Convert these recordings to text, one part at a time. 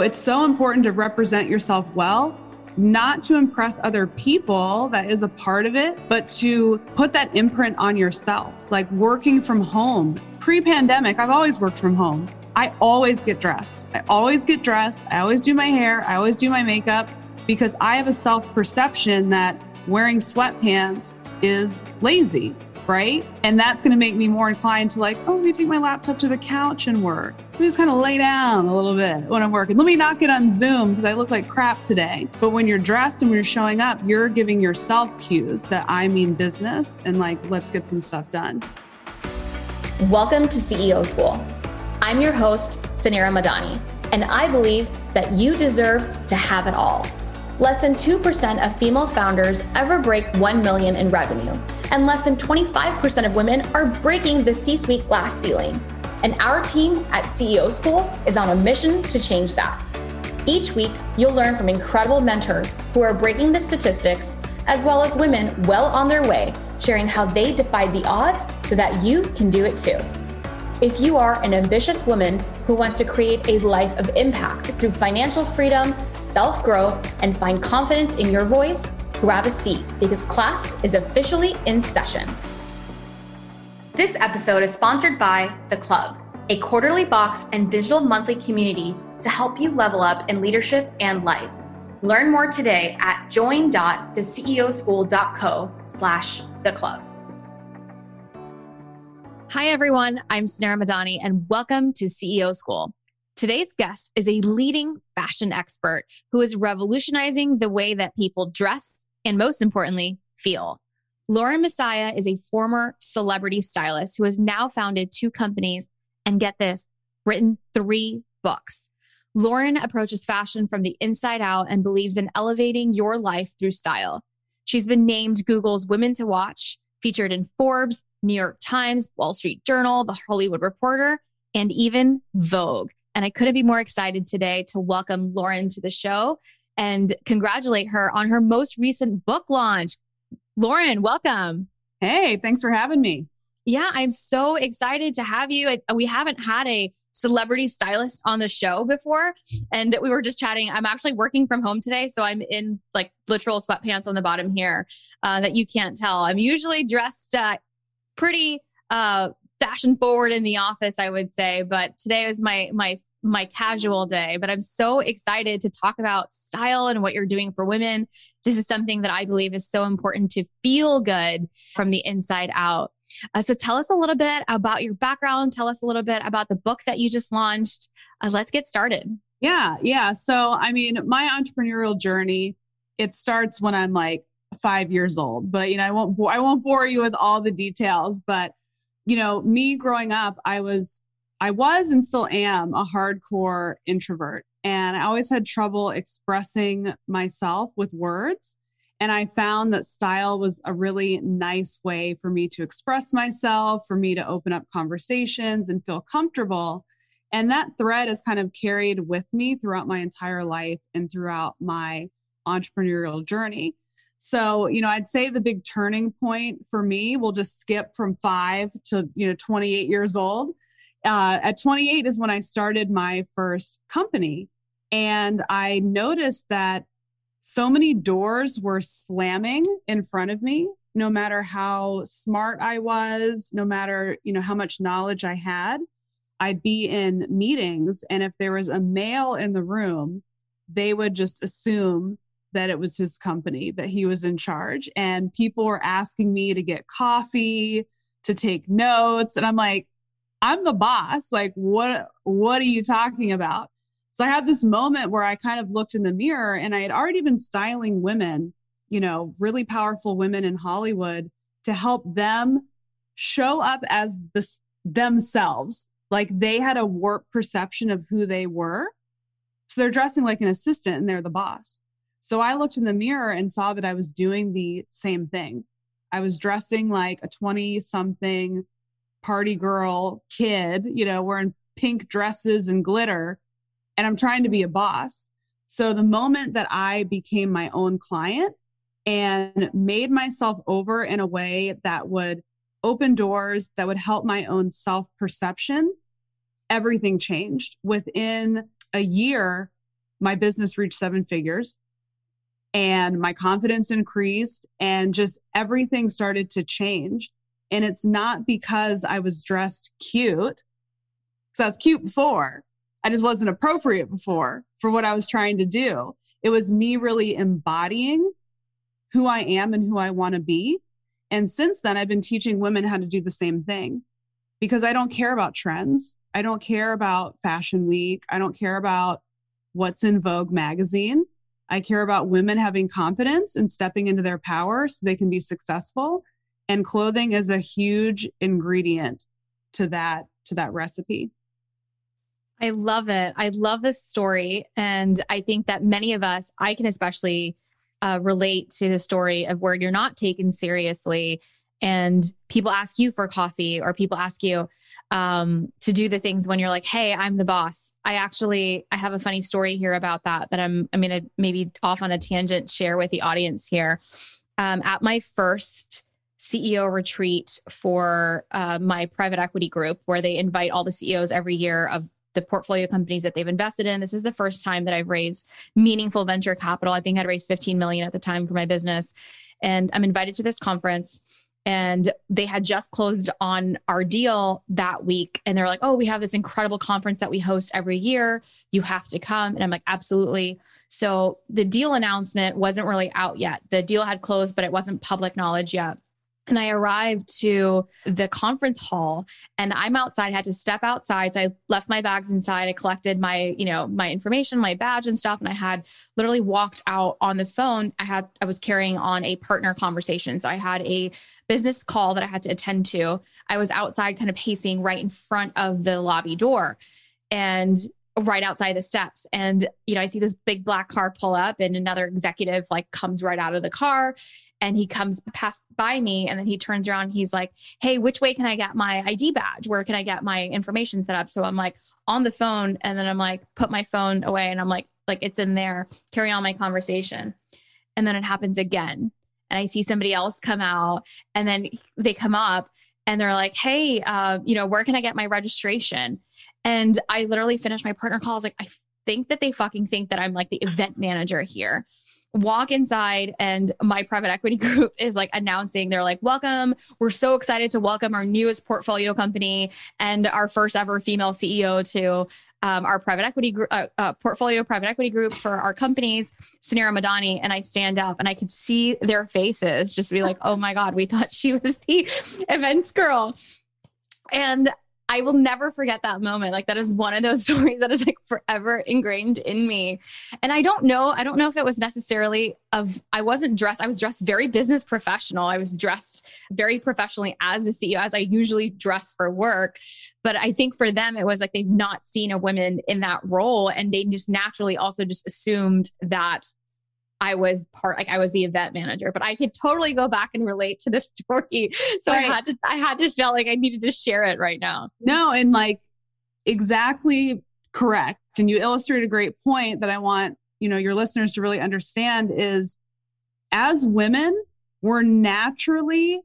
It's so important to represent yourself well, not to impress other people, that is a part of it, but to put that imprint on yourself, like working from home. Pre pandemic, I've always worked from home. I always get dressed. I always get dressed. I always do my hair. I always do my makeup because I have a self perception that wearing sweatpants is lazy right? And that's going to make me more inclined to like, oh, let me take my laptop to the couch and work. Let me just kind of lay down a little bit when I'm working. Let me not get on Zoom because I look like crap today. But when you're dressed and when you're showing up, you're giving yourself cues that I mean business and like, let's get some stuff done. Welcome to CEO School. I'm your host, Suneera Madhani, and I believe that you deserve to have it all. Less than 2% of female founders ever break 1 million in revenue and less than 25% of women are breaking the C suite glass ceiling. And our team at CEO School is on a mission to change that. Each week, you'll learn from incredible mentors who are breaking the statistics, as well as women well on their way, sharing how they defied the odds so that you can do it too. If you are an ambitious woman who wants to create a life of impact through financial freedom, self growth, and find confidence in your voice, grab a seat because class is officially in session. This episode is sponsored by The Club, a quarterly box and digital monthly community to help you level up in leadership and life. Learn more today at join.theceoschool.co slash the club. Hi, everyone. I'm Suneera Madhani, and welcome to CEO School. Today's guest is a leading fashion expert who is revolutionizing the way that people dress, and most importantly, feel. Lauren Messiah is a former celebrity stylist who has now founded two companies and get this, written three books. Lauren approaches fashion from the inside out and believes in elevating your life through style. She's been named Google's Women to Watch, featured in Forbes, New York Times, Wall Street Journal, The Hollywood Reporter, and even Vogue. And I couldn't be more excited today to welcome Lauren to the show and congratulate her on her most recent book launch. Lauren, welcome. Hey, thanks for having me. Yeah, I'm so excited to have you. We haven't had a celebrity stylist on the show before and we were just chatting i'm actually working from home today so i'm in like literal sweatpants on the bottom here uh, that you can't tell i'm usually dressed uh, pretty uh, fashion forward in the office i would say but today was my my my casual day but i'm so excited to talk about style and what you're doing for women. This is something that i believe is so important to feel good from the inside out. Uh, so tell us a little bit about your background. Tell us a little bit about the book that you just launched. Uh, let's get started. Yeah yeah. So i mean my entrepreneurial journey it starts when i'm like five years old but you know i won't i won't bore you with all the details but you know, me growing up, I was, I was and still am a hardcore introvert. And I always had trouble expressing myself with words. And I found that style was a really nice way for me to express myself, for me to open up conversations and feel comfortable. And that thread has kind of carried with me throughout my entire life and throughout my entrepreneurial journey. So, you know, I'd say the big turning point for me will just skip from five to, you know, 28 years old. Uh, at 28 is when I started my first company. And I noticed that so many doors were slamming in front of me, no matter how smart I was, no matter, you know, how much knowledge I had. I'd be in meetings, and if there was a male in the room, they would just assume that it was his company, that he was in charge. And people were asking me to get coffee, to take notes. And I'm like, I'm the boss. Like, what what are you talking about? So I had this moment where I kind of looked in the mirror and I had already been styling women, you know, really powerful women in Hollywood to help them show up as this themselves. Like they had a warped perception of who they were. So they're dressing like an assistant and they're the boss. So I looked in the mirror and saw that I was doing the same thing. I was dressing like a 20 something party girl kid, you know, wearing pink dresses and glitter, and I'm trying to be a boss. So the moment that I became my own client and made myself over in a way that would open doors, that would help my own self perception, everything changed. Within a year, my business reached seven figures and my confidence increased and just everything started to change. And it's not because I was dressed cute, because I was cute before. I just wasn't appropriate before for what I was trying to do. It was me really embodying who I am and who I want to be. And since then, I've been teaching women how to do the same thing because I don't care about trends. I don't care about Fashion Week. I don't care about what's in Vogue magazine. I care about women having confidence and stepping into their power so they can be successful. And clothing is a huge ingredient to that to that recipe. I love it. I love this story. And I think that many of us, I can especially uh, relate to the story of where you're not taken seriously and people ask you for coffee or people ask you um, to do the things when you're like hey i'm the boss i actually i have a funny story here about that that i'm i'm gonna maybe off on a tangent share with the audience here um, at my first ceo retreat for uh, my private equity group where they invite all the ceos every year of the portfolio companies that they've invested in. This is the first time that I've raised meaningful venture capital. I think I'd raised 15 million at the time for my business. And I'm invited to this conference and they had just closed on our deal that week. And they're like oh we have this incredible conference that we host every year. You have to come. And i'm like absolutely. So the deal announcement wasn't really out yet. The deal had closed but it wasn't public knowledge yet and I arrived to the conference hall and I'm outside, had to step outside. So I left my bags inside. I collected my, you know, my information, my badge and stuff. And I had literally walked out on the phone. I had, I was carrying on a partner conversation. So I had a business call that I had to attend to. I was outside kind of pacing right in front of the lobby door. And right outside the steps. And you know i see this big black car pull up and another executive like comes right out of the car and he comes past by me and then he turns around. He's like hey which way can i get my id badge? Where can i get my information set up? So i'm like on the phone and then i'm like put my phone away and i'm like like it's in there carry on my conversation. And then it happens again. And i see somebody else come out and then they come up and they're like hey uh, you know where can i get my registration and I literally finished my partner call. I was like, I think that they fucking think that I'm like the event manager here. Walk inside, and my private equity group is like announcing, they're like, Welcome. We're so excited to welcome our newest portfolio company and our first ever female CEO to um, our private equity group, uh, uh, portfolio private equity group for our companies, Suneera Madhani. And I stand up and I could see their faces just be like, oh my God, we thought she was the events girl. And I will never forget that moment. Like that is one of those stories that is like forever ingrained in me. And I don't know, I don't know if it was necessarily of I wasn't dressed, I was dressed very business professional. I was dressed very professionally as a CEO, as I usually dress for work. But I think for them, it was like they've not seen a woman in that role. And they just naturally also just assumed that I was part like I was the event manager, but I could totally go back and relate to this story. So right. I had to I had to feel like I needed to share it right now. No, and like exactly correct. And you illustrate a great point that I want, you know, your listeners to really understand is as women, we're naturally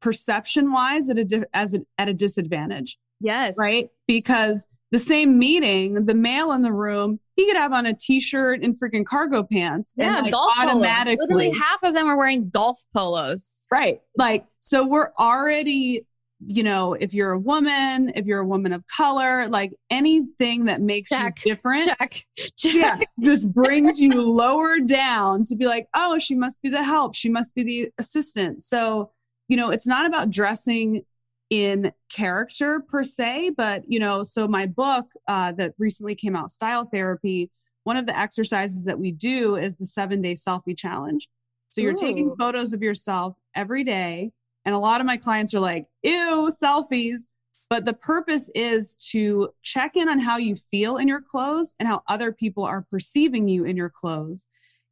perception wise at a as a, at a disadvantage. Yes. Right? Because the same meeting, the male in the room, he could have on a t-shirt and freaking cargo pants. Yeah, and like golf automatically. Polos. Literally half of them are wearing golf polos. Right. Like, so we're already, you know, if you're a woman, if you're a woman of color, like anything that makes check, you different, check, check. yeah, just brings you lower down to be like, oh, she must be the help. She must be the assistant. So, you know, it's not about dressing in character per se, but you know, so my book uh, that recently came out, Style Therapy, one of the exercises that we do is the seven day selfie challenge. So you're Ooh. taking photos of yourself every day. And a lot of my clients are like, ew, selfies. But the purpose is to check in on how you feel in your clothes and how other people are perceiving you in your clothes.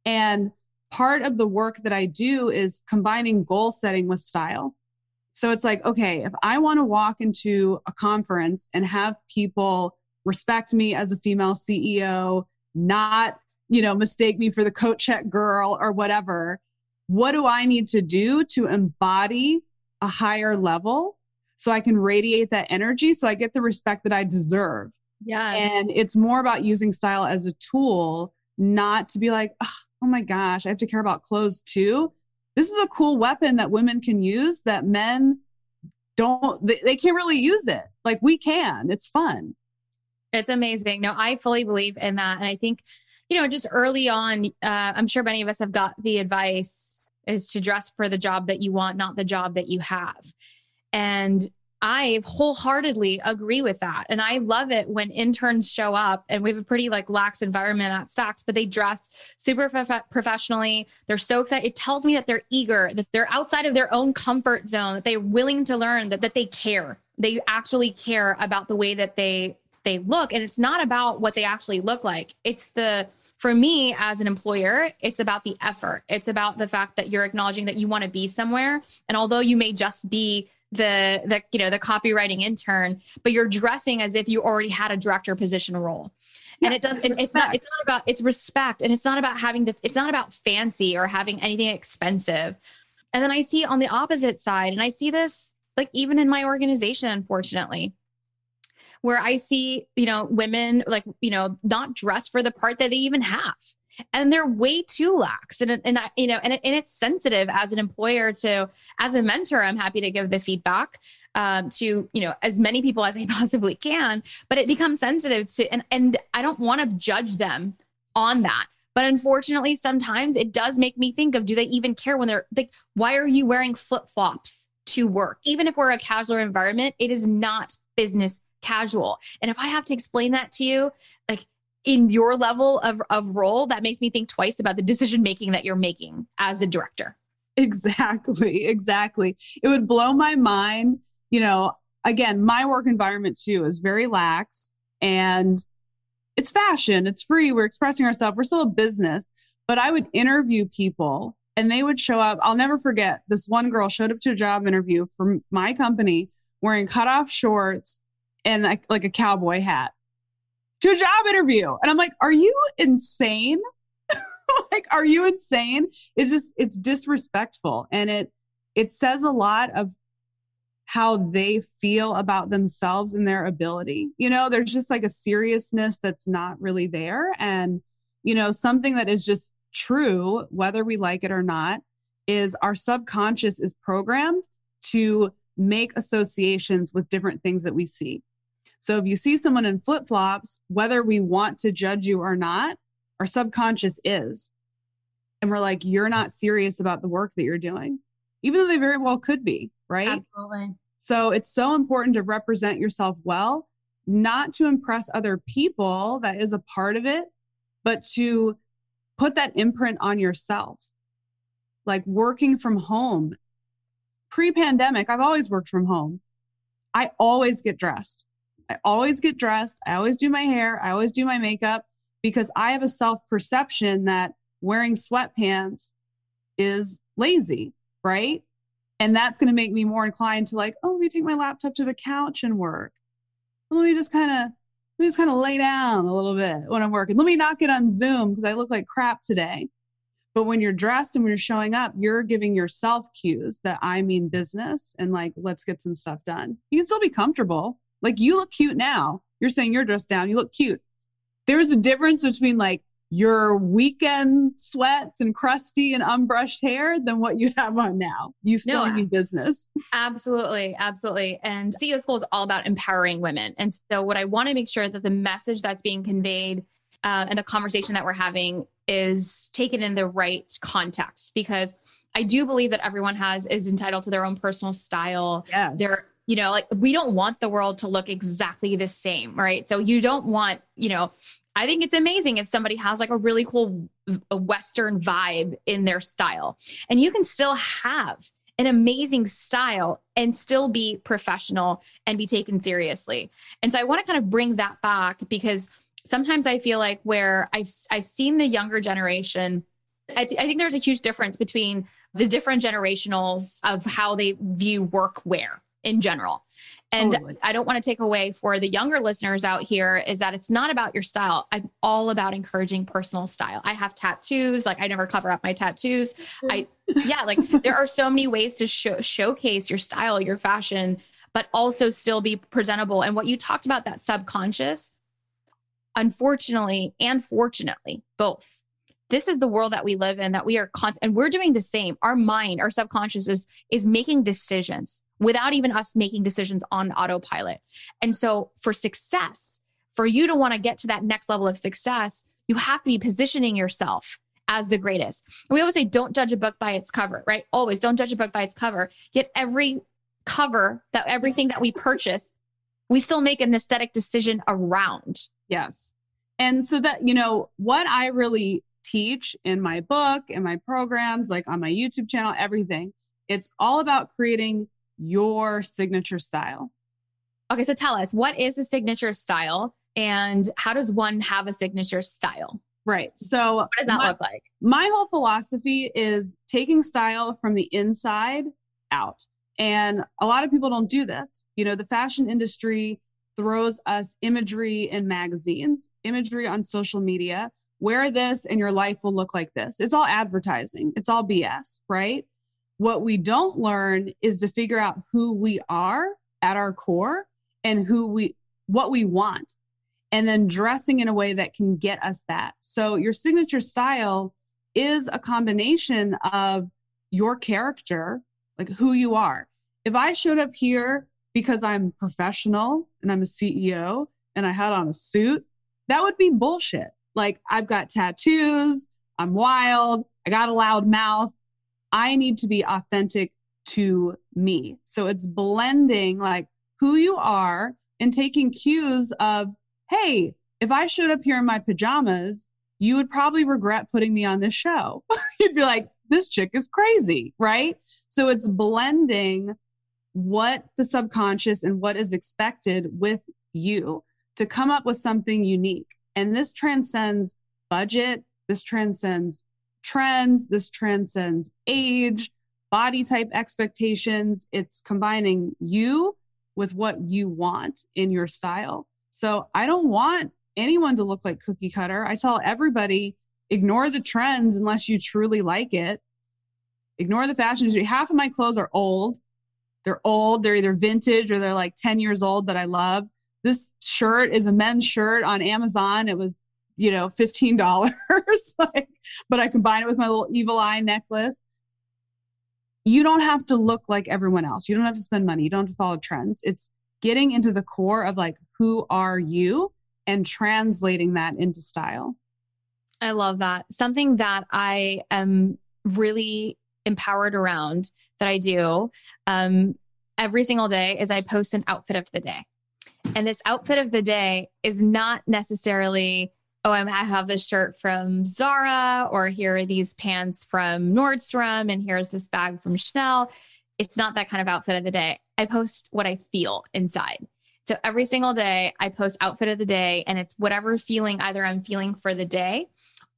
And part of the work that I do is combining goal setting with style. So it's like, okay, if I want to walk into a conference and have people respect me as a female CEO, not, you know, mistake me for the coat check girl or whatever, what do I need to do to embody a higher level so I can radiate that energy so I get the respect that I deserve? Yeah. And it's more about using style as a tool, not to be like, oh my gosh, I have to care about clothes too. This is a cool weapon that women can use that men don't, they, they can't really use it. Like we can. It's fun. It's amazing. No, I fully believe in that. And I think, you know, just early on, uh, I'm sure many of us have got the advice is to dress for the job that you want, not the job that you have. And I wholeheartedly agree with that. And I love it when interns show up and we have a pretty like lax environment at Stax, but they dress super prof- professionally. They're so excited. It tells me that they're eager, that they're outside of their own comfort zone, that they're willing to learn, that, that they care. They actually care about the way that they they look. And it's not about what they actually look like. It's the for me as an employer, it's about the effort. It's about the fact that you're acknowledging that you want to be somewhere. And although you may just be the the you know the copywriting intern but you're dressing as if you already had a director position role. Yeah, and it does it, it's not it's not about it's respect and it's not about having the it's not about fancy or having anything expensive. And then i see on the opposite side and i see this like even in my organization unfortunately where i see you know women like you know not dressed for the part that they even have and they're way too lax. And, and you know and, it, and it's sensitive as an employer to as a mentor i'm happy to give the feedback um, to you know as many people as i possibly can but it becomes sensitive to and, and i don't want to judge them on that. But unfortunately sometimes it does make me think of do they even care when they're like why are you wearing flip-flops to work? Even if we're a casual environment it is not business casual. And if i have to explain that to you like in your level of, of role, that makes me think twice about the decision making that you're making as a director. Exactly. Exactly. It would blow my mind. You know, again, my work environment too is very lax and it's fashion, it's free, we're expressing ourselves, we're still a business. But I would interview people and they would show up. I'll never forget this one girl showed up to a job interview for my company wearing cutoff shorts and like, like a cowboy hat to a job interview. And I'm like, are you insane? like, are you insane? It's just, it's disrespectful. And it, it says a lot of how they feel about themselves and their ability. You know, there's just like a seriousness that's not really there. And, you know, something that is just true, whether we like it or not, is our subconscious is programmed to make associations with different things that we see. So if you see someone in flip flops, whether we want to judge you or not, our subconscious is. And we're like, you're not serious about the work that you're doing, even though they very well could be, right? Absolutely. So it's so important to represent yourself well, not to impress other people, that is a part of it, but to put that imprint on yourself. Like working from home. Pre pandemic, I've always worked from home. I always get dressed. I always get dressed. I always do my hair. I always do my makeup because I have a self perception that wearing sweatpants is lazy, right? And that's going to make me more inclined to like, oh, let me take my laptop to the couch and work. Let me just kind of, let me just kind of lay down a little bit when I'm working. Let me not get on Zoom because I look like crap today. But when you're dressed and when you're showing up, you're giving yourself cues that I mean business and like, let's get some stuff done. You can still be comfortable. Like you look cute now. You're saying you're dressed down. You look cute. There's a difference between like your weekend sweats and crusty and unbrushed hair than what you have on now. You still no, business. Absolutely. Absolutely. And CEO School is all about empowering women. And so, what I want to make sure that the message that's being conveyed uh, and the conversation that we're having is taken in the right context because I do believe that everyone has is entitled to their own personal style. Yes. Their you know, like we don't want the world to look exactly the same, right? So you don't want, you know, I think it's amazing if somebody has like a really cool a Western vibe in their style. And you can still have an amazing style and still be professional and be taken seriously. And so I want to kind of bring that back because sometimes I feel like where I've I've seen the younger generation I, th- I think there's a huge difference between the different generationals of how they view work wear in general. And totally. I don't want to take away for the younger listeners out here is that it's not about your style. I'm all about encouraging personal style. I have tattoos, like I never cover up my tattoos. I yeah, like there are so many ways to show, showcase your style, your fashion, but also still be presentable. And what you talked about that subconscious, unfortunately and fortunately, both. This is the world that we live in that we are constant and we're doing the same. Our mind, our subconscious is is making decisions without even us making decisions on autopilot. And so for success, for you to want to get to that next level of success, you have to be positioning yourself as the greatest. And we always say, don't judge a book by its cover, right? Always don't judge a book by its cover. Yet every cover that everything that we purchase, we still make an aesthetic decision around. Yes. And so that, you know, what I really teach in my book, in my programs, like on my YouTube channel, everything, it's all about creating your signature style. Okay, so tell us what is a signature style and how does one have a signature style? Right. So, what does that my, look like? My whole philosophy is taking style from the inside out. And a lot of people don't do this. You know, the fashion industry throws us imagery in magazines, imagery on social media. Wear this and your life will look like this. It's all advertising, it's all BS, right? What we don't learn is to figure out who we are at our core and who we what we want and then dressing in a way that can get us that. So your signature style is a combination of your character, like who you are. If I showed up here because I'm professional and I'm a CEO and I had on a suit, that would be bullshit. Like I've got tattoos, I'm wild, I got a loud mouth. I need to be authentic to me. So it's blending like who you are and taking cues of, hey, if I showed up here in my pajamas, you would probably regret putting me on this show. You'd be like, this chick is crazy, right? So it's blending what the subconscious and what is expected with you to come up with something unique. And this transcends budget, this transcends trends, this transcends age, body type expectations. It's combining you with what you want in your style. So I don't want anyone to look like cookie cutter. I tell everybody ignore the trends unless you truly like it. Ignore the fashion industry. Half of my clothes are old. They're old. They're either vintage or they're like 10 years old that I love. This shirt is a men's shirt on Amazon. It was, you know, $15. like, but I combine it with my little evil eye necklace. You don't have to look like everyone else. You don't have to spend money. You don't have to follow trends. It's getting into the core of like, who are you and translating that into style. I love that. Something that I am really empowered around that I do um, every single day is I post an outfit of the day. And this outfit of the day is not necessarily, oh, I have this shirt from Zara, or here are these pants from Nordstrom, and here's this bag from Chanel. It's not that kind of outfit of the day. I post what I feel inside. So every single day, I post outfit of the day, and it's whatever feeling either I'm feeling for the day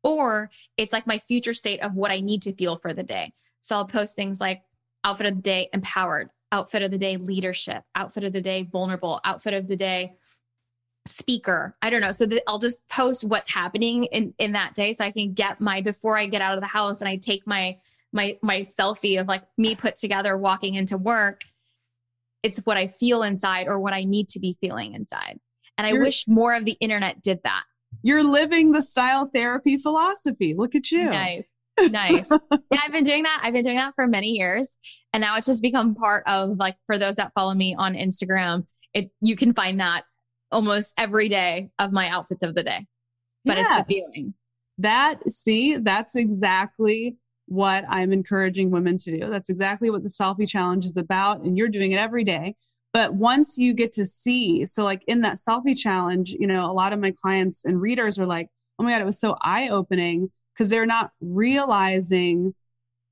or it's like my future state of what I need to feel for the day. So I'll post things like outfit of the day, empowered, outfit of the day, leadership, outfit of the day, vulnerable, outfit of the day, speaker. I don't know. So I'll just post what's happening in in that day so I can get my before I get out of the house and I take my my my selfie of like me put together walking into work. It's what I feel inside or what I need to be feeling inside. And I You're, wish more of the internet did that. You're living the style therapy philosophy. Look at you. Nice. nice. Yeah, I've been doing that. I've been doing that for many years. And now it's just become part of like for those that follow me on Instagram, it you can find that almost every day of my outfits of the day. But yes. it's the feeling. That see, that's exactly what I'm encouraging women to do. That's exactly what the selfie challenge is about. And you're doing it every day. But once you get to see, so like in that selfie challenge, you know, a lot of my clients and readers are like, oh my God, it was so eye opening because they're not realizing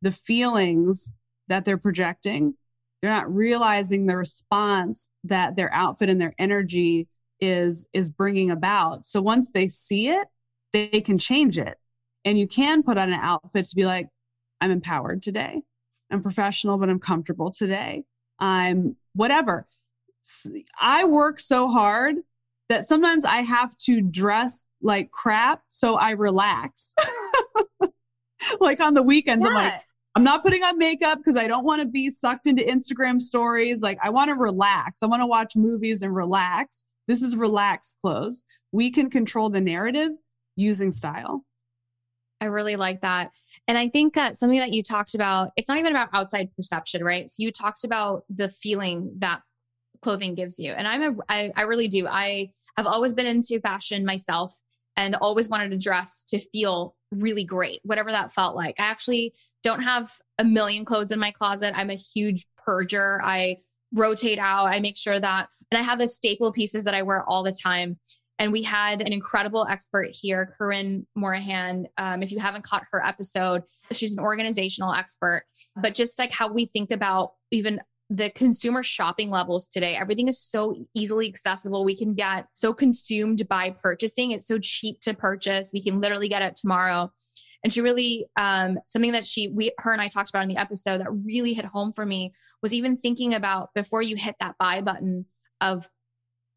the feelings that they're projecting. They're not realizing the response that their outfit and their energy is is bringing about. So once they see it, they can change it. And you can put on an outfit to be like, I'm empowered today. I'm professional, but I'm comfortable today. I'm whatever. I work so hard that sometimes I have to dress like crap so I relax. like on the weekends, yeah. I'm like, I'm not putting on makeup because I don't want to be sucked into Instagram stories. Like, I want to relax. I want to watch movies and relax. This is relaxed clothes. we can control the narrative using style. I really like that. And I think uh, something that you talked about, it's not even about outside perception, right? So you talked about the feeling that clothing gives you. And I'm a, I, I really do. I have always been into fashion myself and always wanted to dress to feel really great, whatever that felt like. I actually don't have a million clothes in my closet. I'm a huge purger. I rotate out. I make sure that, and I have the staple pieces that I wear all the time. And we had an incredible expert here, Corinne Morahan. Um, if you haven't caught her episode, she's an organizational expert, but just like how we think about even the consumer shopping levels today. Everything is so easily accessible. We can get so consumed by purchasing. It's so cheap to purchase. We can literally get it tomorrow. And she really, um, something that she, we, her and I talked about in the episode that really hit home for me was even thinking about before you hit that buy button of,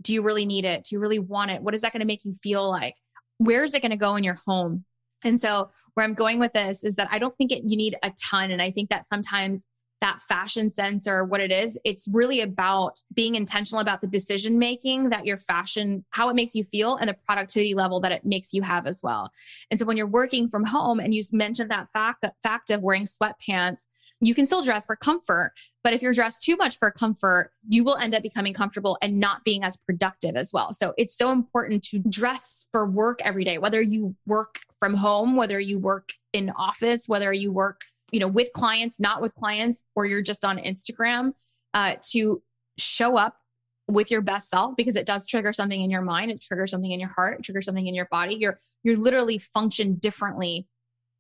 do you really need it? Do you really want it? What is that going to make you feel like? Where is it going to go in your home? And so, where I'm going with this is that I don't think it, you need a ton. And I think that sometimes that fashion sense or what it is. It's really about being intentional about the decision making that your fashion, how it makes you feel, and the productivity level that it makes you have as well. And so when you're working from home and you mentioned that fact, fact of wearing sweatpants, you can still dress for comfort. But if you're dressed too much for comfort, you will end up becoming comfortable and not being as productive as well. So it's so important to dress for work every day, whether you work from home, whether you work in office, whether you work you know, with clients, not with clients, or you're just on Instagram, uh, to show up with your best self because it does trigger something in your mind, it triggers something in your heart, it triggers something in your body. You're you're literally function differently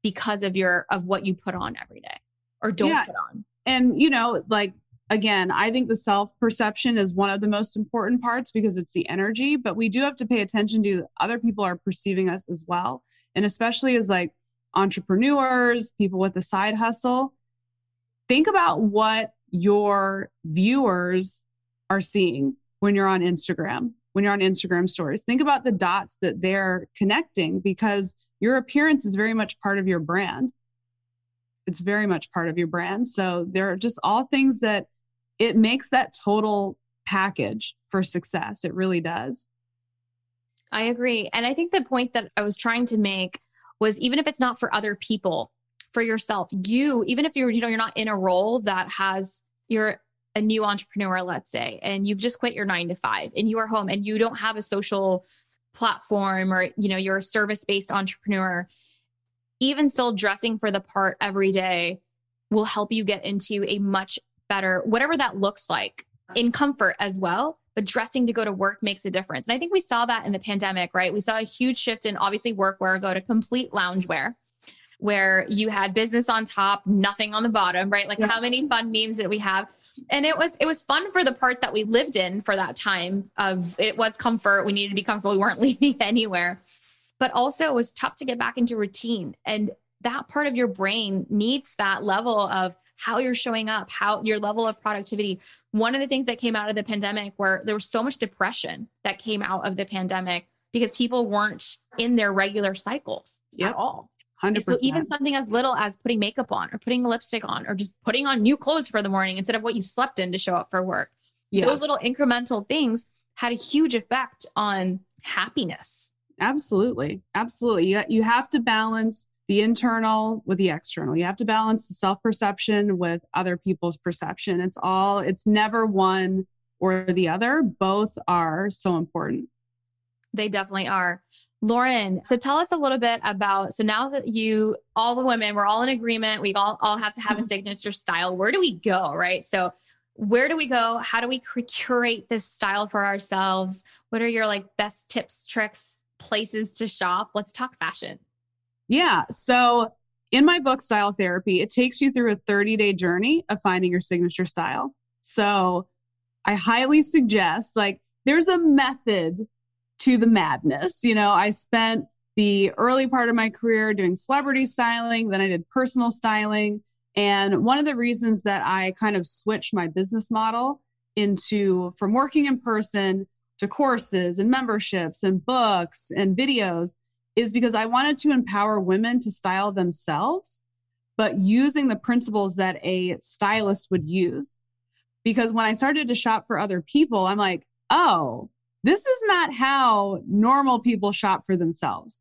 because of your of what you put on every day or don't yeah. put on. And you know, like again, I think the self perception is one of the most important parts because it's the energy, but we do have to pay attention to other people are perceiving us as well. And especially as like entrepreneurs, people with a side hustle, think about what your viewers are seeing when you're on Instagram, when you're on Instagram stories. Think about the dots that they're connecting because your appearance is very much part of your brand. It's very much part of your brand. So they're just all things that it makes that total package for success. It really does. I agree. And I think the point that I was trying to make was even if it's not for other people, for yourself, you, even if you're, you know, you're not in a role that has, you're a new entrepreneur, let's say, and you've just quit your nine to five and you are home and you don't have a social platform or, you know, you're a service based entrepreneur, even still dressing for the part every day will help you get into a much better, whatever that looks like in comfort as well but dressing to go to work makes a difference. And I think we saw that in the pandemic, right? We saw a huge shift in obviously workwear go to complete loungewear where you had business on top, nothing on the bottom, right? Like yeah. how many fun memes did we have? And it was it was fun for the part that we lived in for that time of it was comfort. We needed to be comfortable. We weren't leaving anywhere. But also it was tough to get back into routine. And that part of your brain needs that level of how you're showing up, how your level of productivity. One of the things that came out of the pandemic where there was so much depression that came out of the pandemic because people weren't in their regular cycles yep. at all. 100%. So even something as little as putting makeup on or putting a lipstick on or just putting on new clothes for the morning instead of what you slept in to show up for work. Yeah. Those little incremental things had a huge effect on happiness. Absolutely. Absolutely. You, you have to balance the internal with the external. You have to balance the self perception with other people's perception. It's all, it's never one or the other. Both are so important. They definitely are. Lauren, so tell us a little bit about so now that you all the women, we're all in agreement, we all all have to have a mm-hmm. signature style. Where do we go, right? So where do we go? How do we curate this style for ourselves? What are your like best tips, tricks, places to shop? Let's talk fashion. Yeah. So in my book, Style Therapy, it takes you through a 30 day journey of finding your signature style. So I highly suggest, like, there's a method to the madness. You know, I spent the early part of my career doing celebrity styling, then I did personal styling. And one of the reasons that I kind of switched my business model into from working in person to courses and memberships and books and videos is because I wanted to empower women to style themselves, but using the principles that a stylist would use. Because when I started to shop for other people, I'm like, oh, This is not how normal people shop for themselves.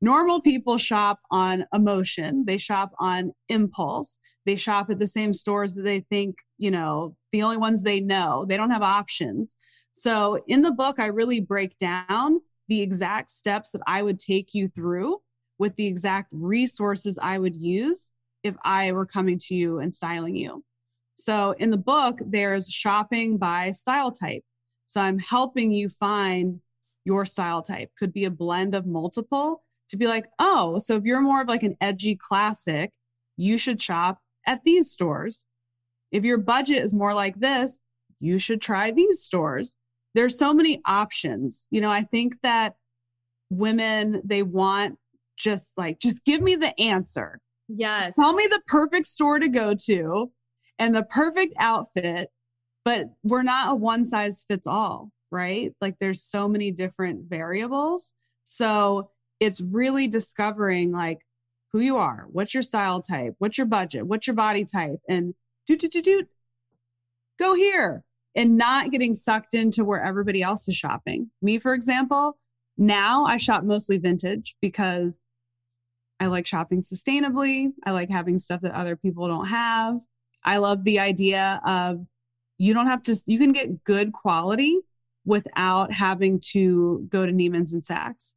Normal people shop on emotion, they shop on impulse, they shop at the same stores that they think, you know, the only ones they know. They don't have options. So in the book, I really break down the exact steps that I would take you through with the exact resources I would use if I were coming to you and styling you. So in the book, there's shopping by style type. So I'm helping you find your style type. Could be a blend of multiple to be like, oh, so if you're more of like an edgy classic, you should shop at these stores. If your budget is more like this, you should try these stores. There's so many options. You know, I think that women, they want just like, just give me the answer. Yes. Tell me the perfect store to go to and the perfect outfit, but we're not a one size fits all, right? Like there's so many different variables. So it's really discovering like who you are, what's your style type, what's your budget, what's your body type, and do do do do go here and not getting sucked into where everybody else is shopping. Me, for example, now I shop mostly vintage because I like shopping sustainably. I like having stuff that other people don't have. I love the idea of you don't have to, you can get good quality without having to go to Neiman's and Saks.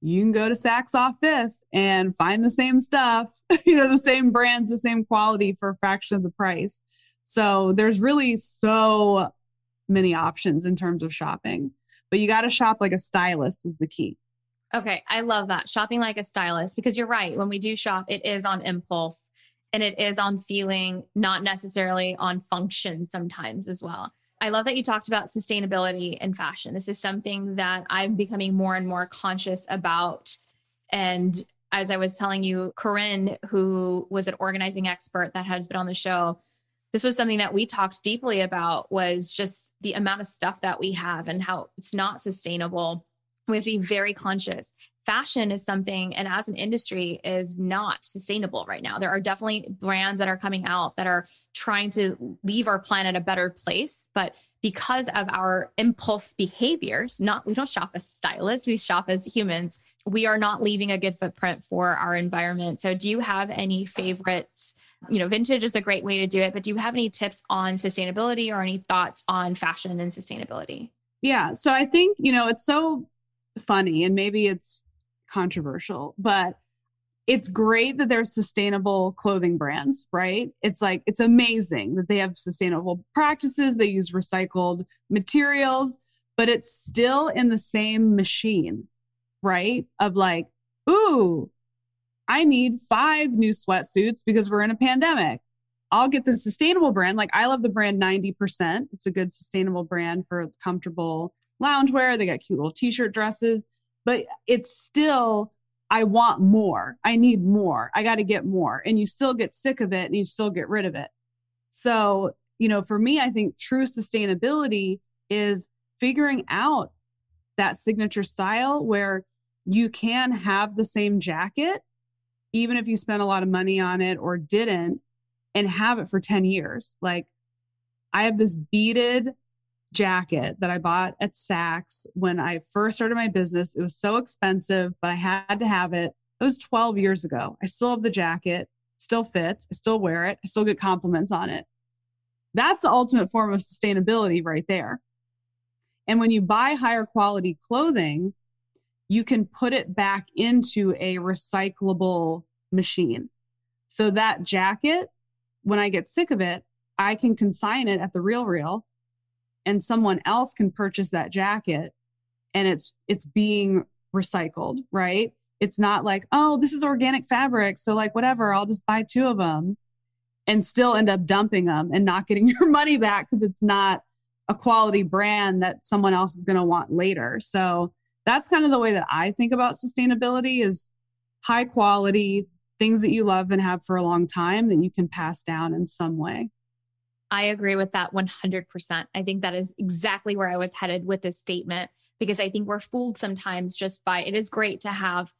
You can go to Saks off Fifth and find the same stuff, you know, the same brands, the same quality for a fraction of the price. So there's really so many options in terms of shopping, but you got to shop like a stylist is the key. Okay, I love that. Shopping like a stylist because you're right. When we do shop, it is on impulse and it is on feeling, not necessarily on function sometimes as well. I love that you talked about sustainability in fashion. This is something that I'm becoming more and more conscious about. And as I was telling you, Corinne, who was an organizing expert that has been on the show, this was something that we talked deeply about was just the amount of stuff that we have and how it's not sustainable. We have to be very conscious. Fashion is something and as an industry is not sustainable right now. There are definitely brands that are coming out that are trying to leave our planet a better place but because of our impulse behaviors not we don't shop as stylists we shop as humans. We are not leaving a good footprint for our environment. So do you have any favorites you know vintage is a great way to do it but do you have any tips on sustainability or any thoughts on fashion and sustainability yeah so i think you know it's so funny and maybe it's controversial, but it's great that there's sustainable clothing brands, right? It's like, it's amazing that they have sustainable practices, they use recycled materials, but it's still in the same machine, right? Of like, ooh, I need five new sweatsuits because we're in a pandemic. I'll get the sustainable brand. Like, I love the brand 90%. It's a good sustainable brand for comfortable loungewear. They got cute little t shirt dresses but it's still I want more. I need more. I got to get more. And you still get sick of it and you still get rid of it. So, you know, for me, I think true sustainability is figuring out that signature style where you can have the same jacket, even if you spent a lot of money on it or didn't, and have it for 10 years. Like, I have this beaded jacket that I bought at Saks when I first started my business. It was so expensive, but I had to have it. It was 12 years ago. I still have the jacket, still fits, I still wear it, I still get compliments on it. That's the ultimate form of sustainability right there. And when you buy higher quality clothing, you can put it back into a recyclable machine. So that jacket, when I get sick of it, I can consign it at the Real Real and someone else can purchase that jacket and it's it's being recycled right it's not like oh this is organic fabric so like whatever i'll just buy two of them and still end up dumping them and not getting your money back because it's not a quality brand that someone else is going to want later so that's kind of the way that i think about sustainability is high quality things that you love and have for a long time that you can pass down in some way I agree with that 100%. I think that is exactly where I was headed with this statement because I think we're fooled sometimes just by it is great to have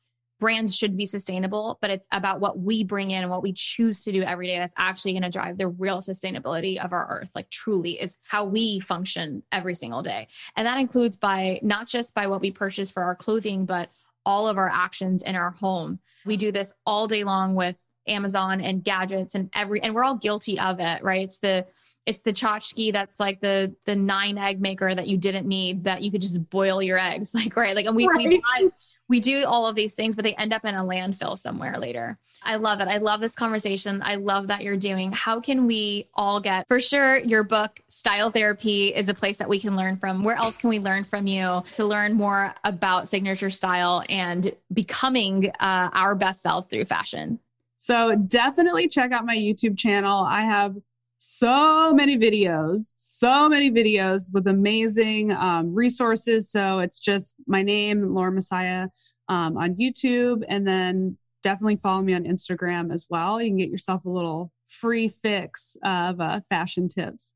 brands should be sustainable, but it's about what we bring in and what we choose to do every day that's actually going to drive the real sustainability of our earth. Like truly is how we function every single day. And that includes by not just by what we purchase for our clothing, but all of our actions in our home. We do this all day long with Amazon and gadgets and every and we're all guilty of it, right? It's the it's the tchotchke that's like the the nine egg maker that you didn't need that you could just boil your eggs like right like and we right. we, buy, we do all of these things but they end up in a landfill somewhere later. I love it. I love this conversation. I love that you're doing how can we all get for sure your book style therapy is a place that we can learn from. Where else can we learn from you to learn more about signature style and becoming uh, our best selves through fashion? So definitely check out my youtube channel. I have so many videos, so many videos with amazing um, resources. So it's just my name, Lauren Messiah, um, on YouTube. And then definitely follow me on Instagram as well. You can get yourself a little free fix of uh, fashion tips.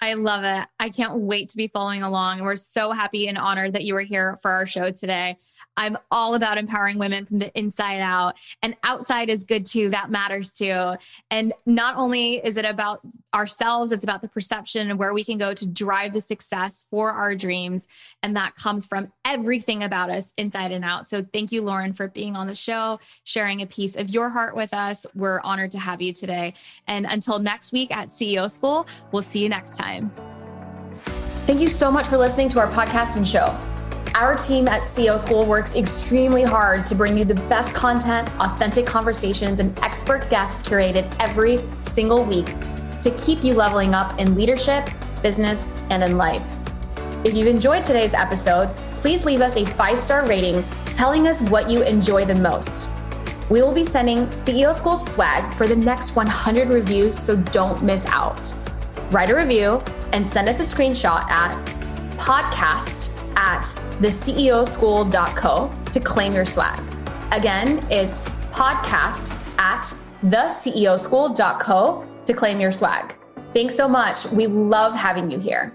I love it. I can't wait to be following along. We're so happy and honored that you were here for our show today. I'm all about empowering women from the inside out, and outside is good too. That matters too. And not only is it about ourselves, it's about the perception of where we can go to drive the success for our dreams. And that comes from everything about us inside and out. So thank you, Lauren, for being on the show, sharing a piece of your heart with us. We're honored to have you today. And until next week at CEO School, we'll see you next time. Thank you so much for listening to our podcast and show. Our team at CEO School works extremely hard to bring you the best content, authentic conversations, and expert guests curated every single week to keep you leveling up in leadership, business, and in life. If you've enjoyed today's episode, please leave us a five star rating telling us what you enjoy the most. We will be sending CEO School swag for the next 100 reviews, so don't miss out. Write a review and send us a screenshot at podcast at theceoschool.co to claim your swag. Again, it's podcast at theceoschool.co to claim your swag. Thanks so much. We love having you here.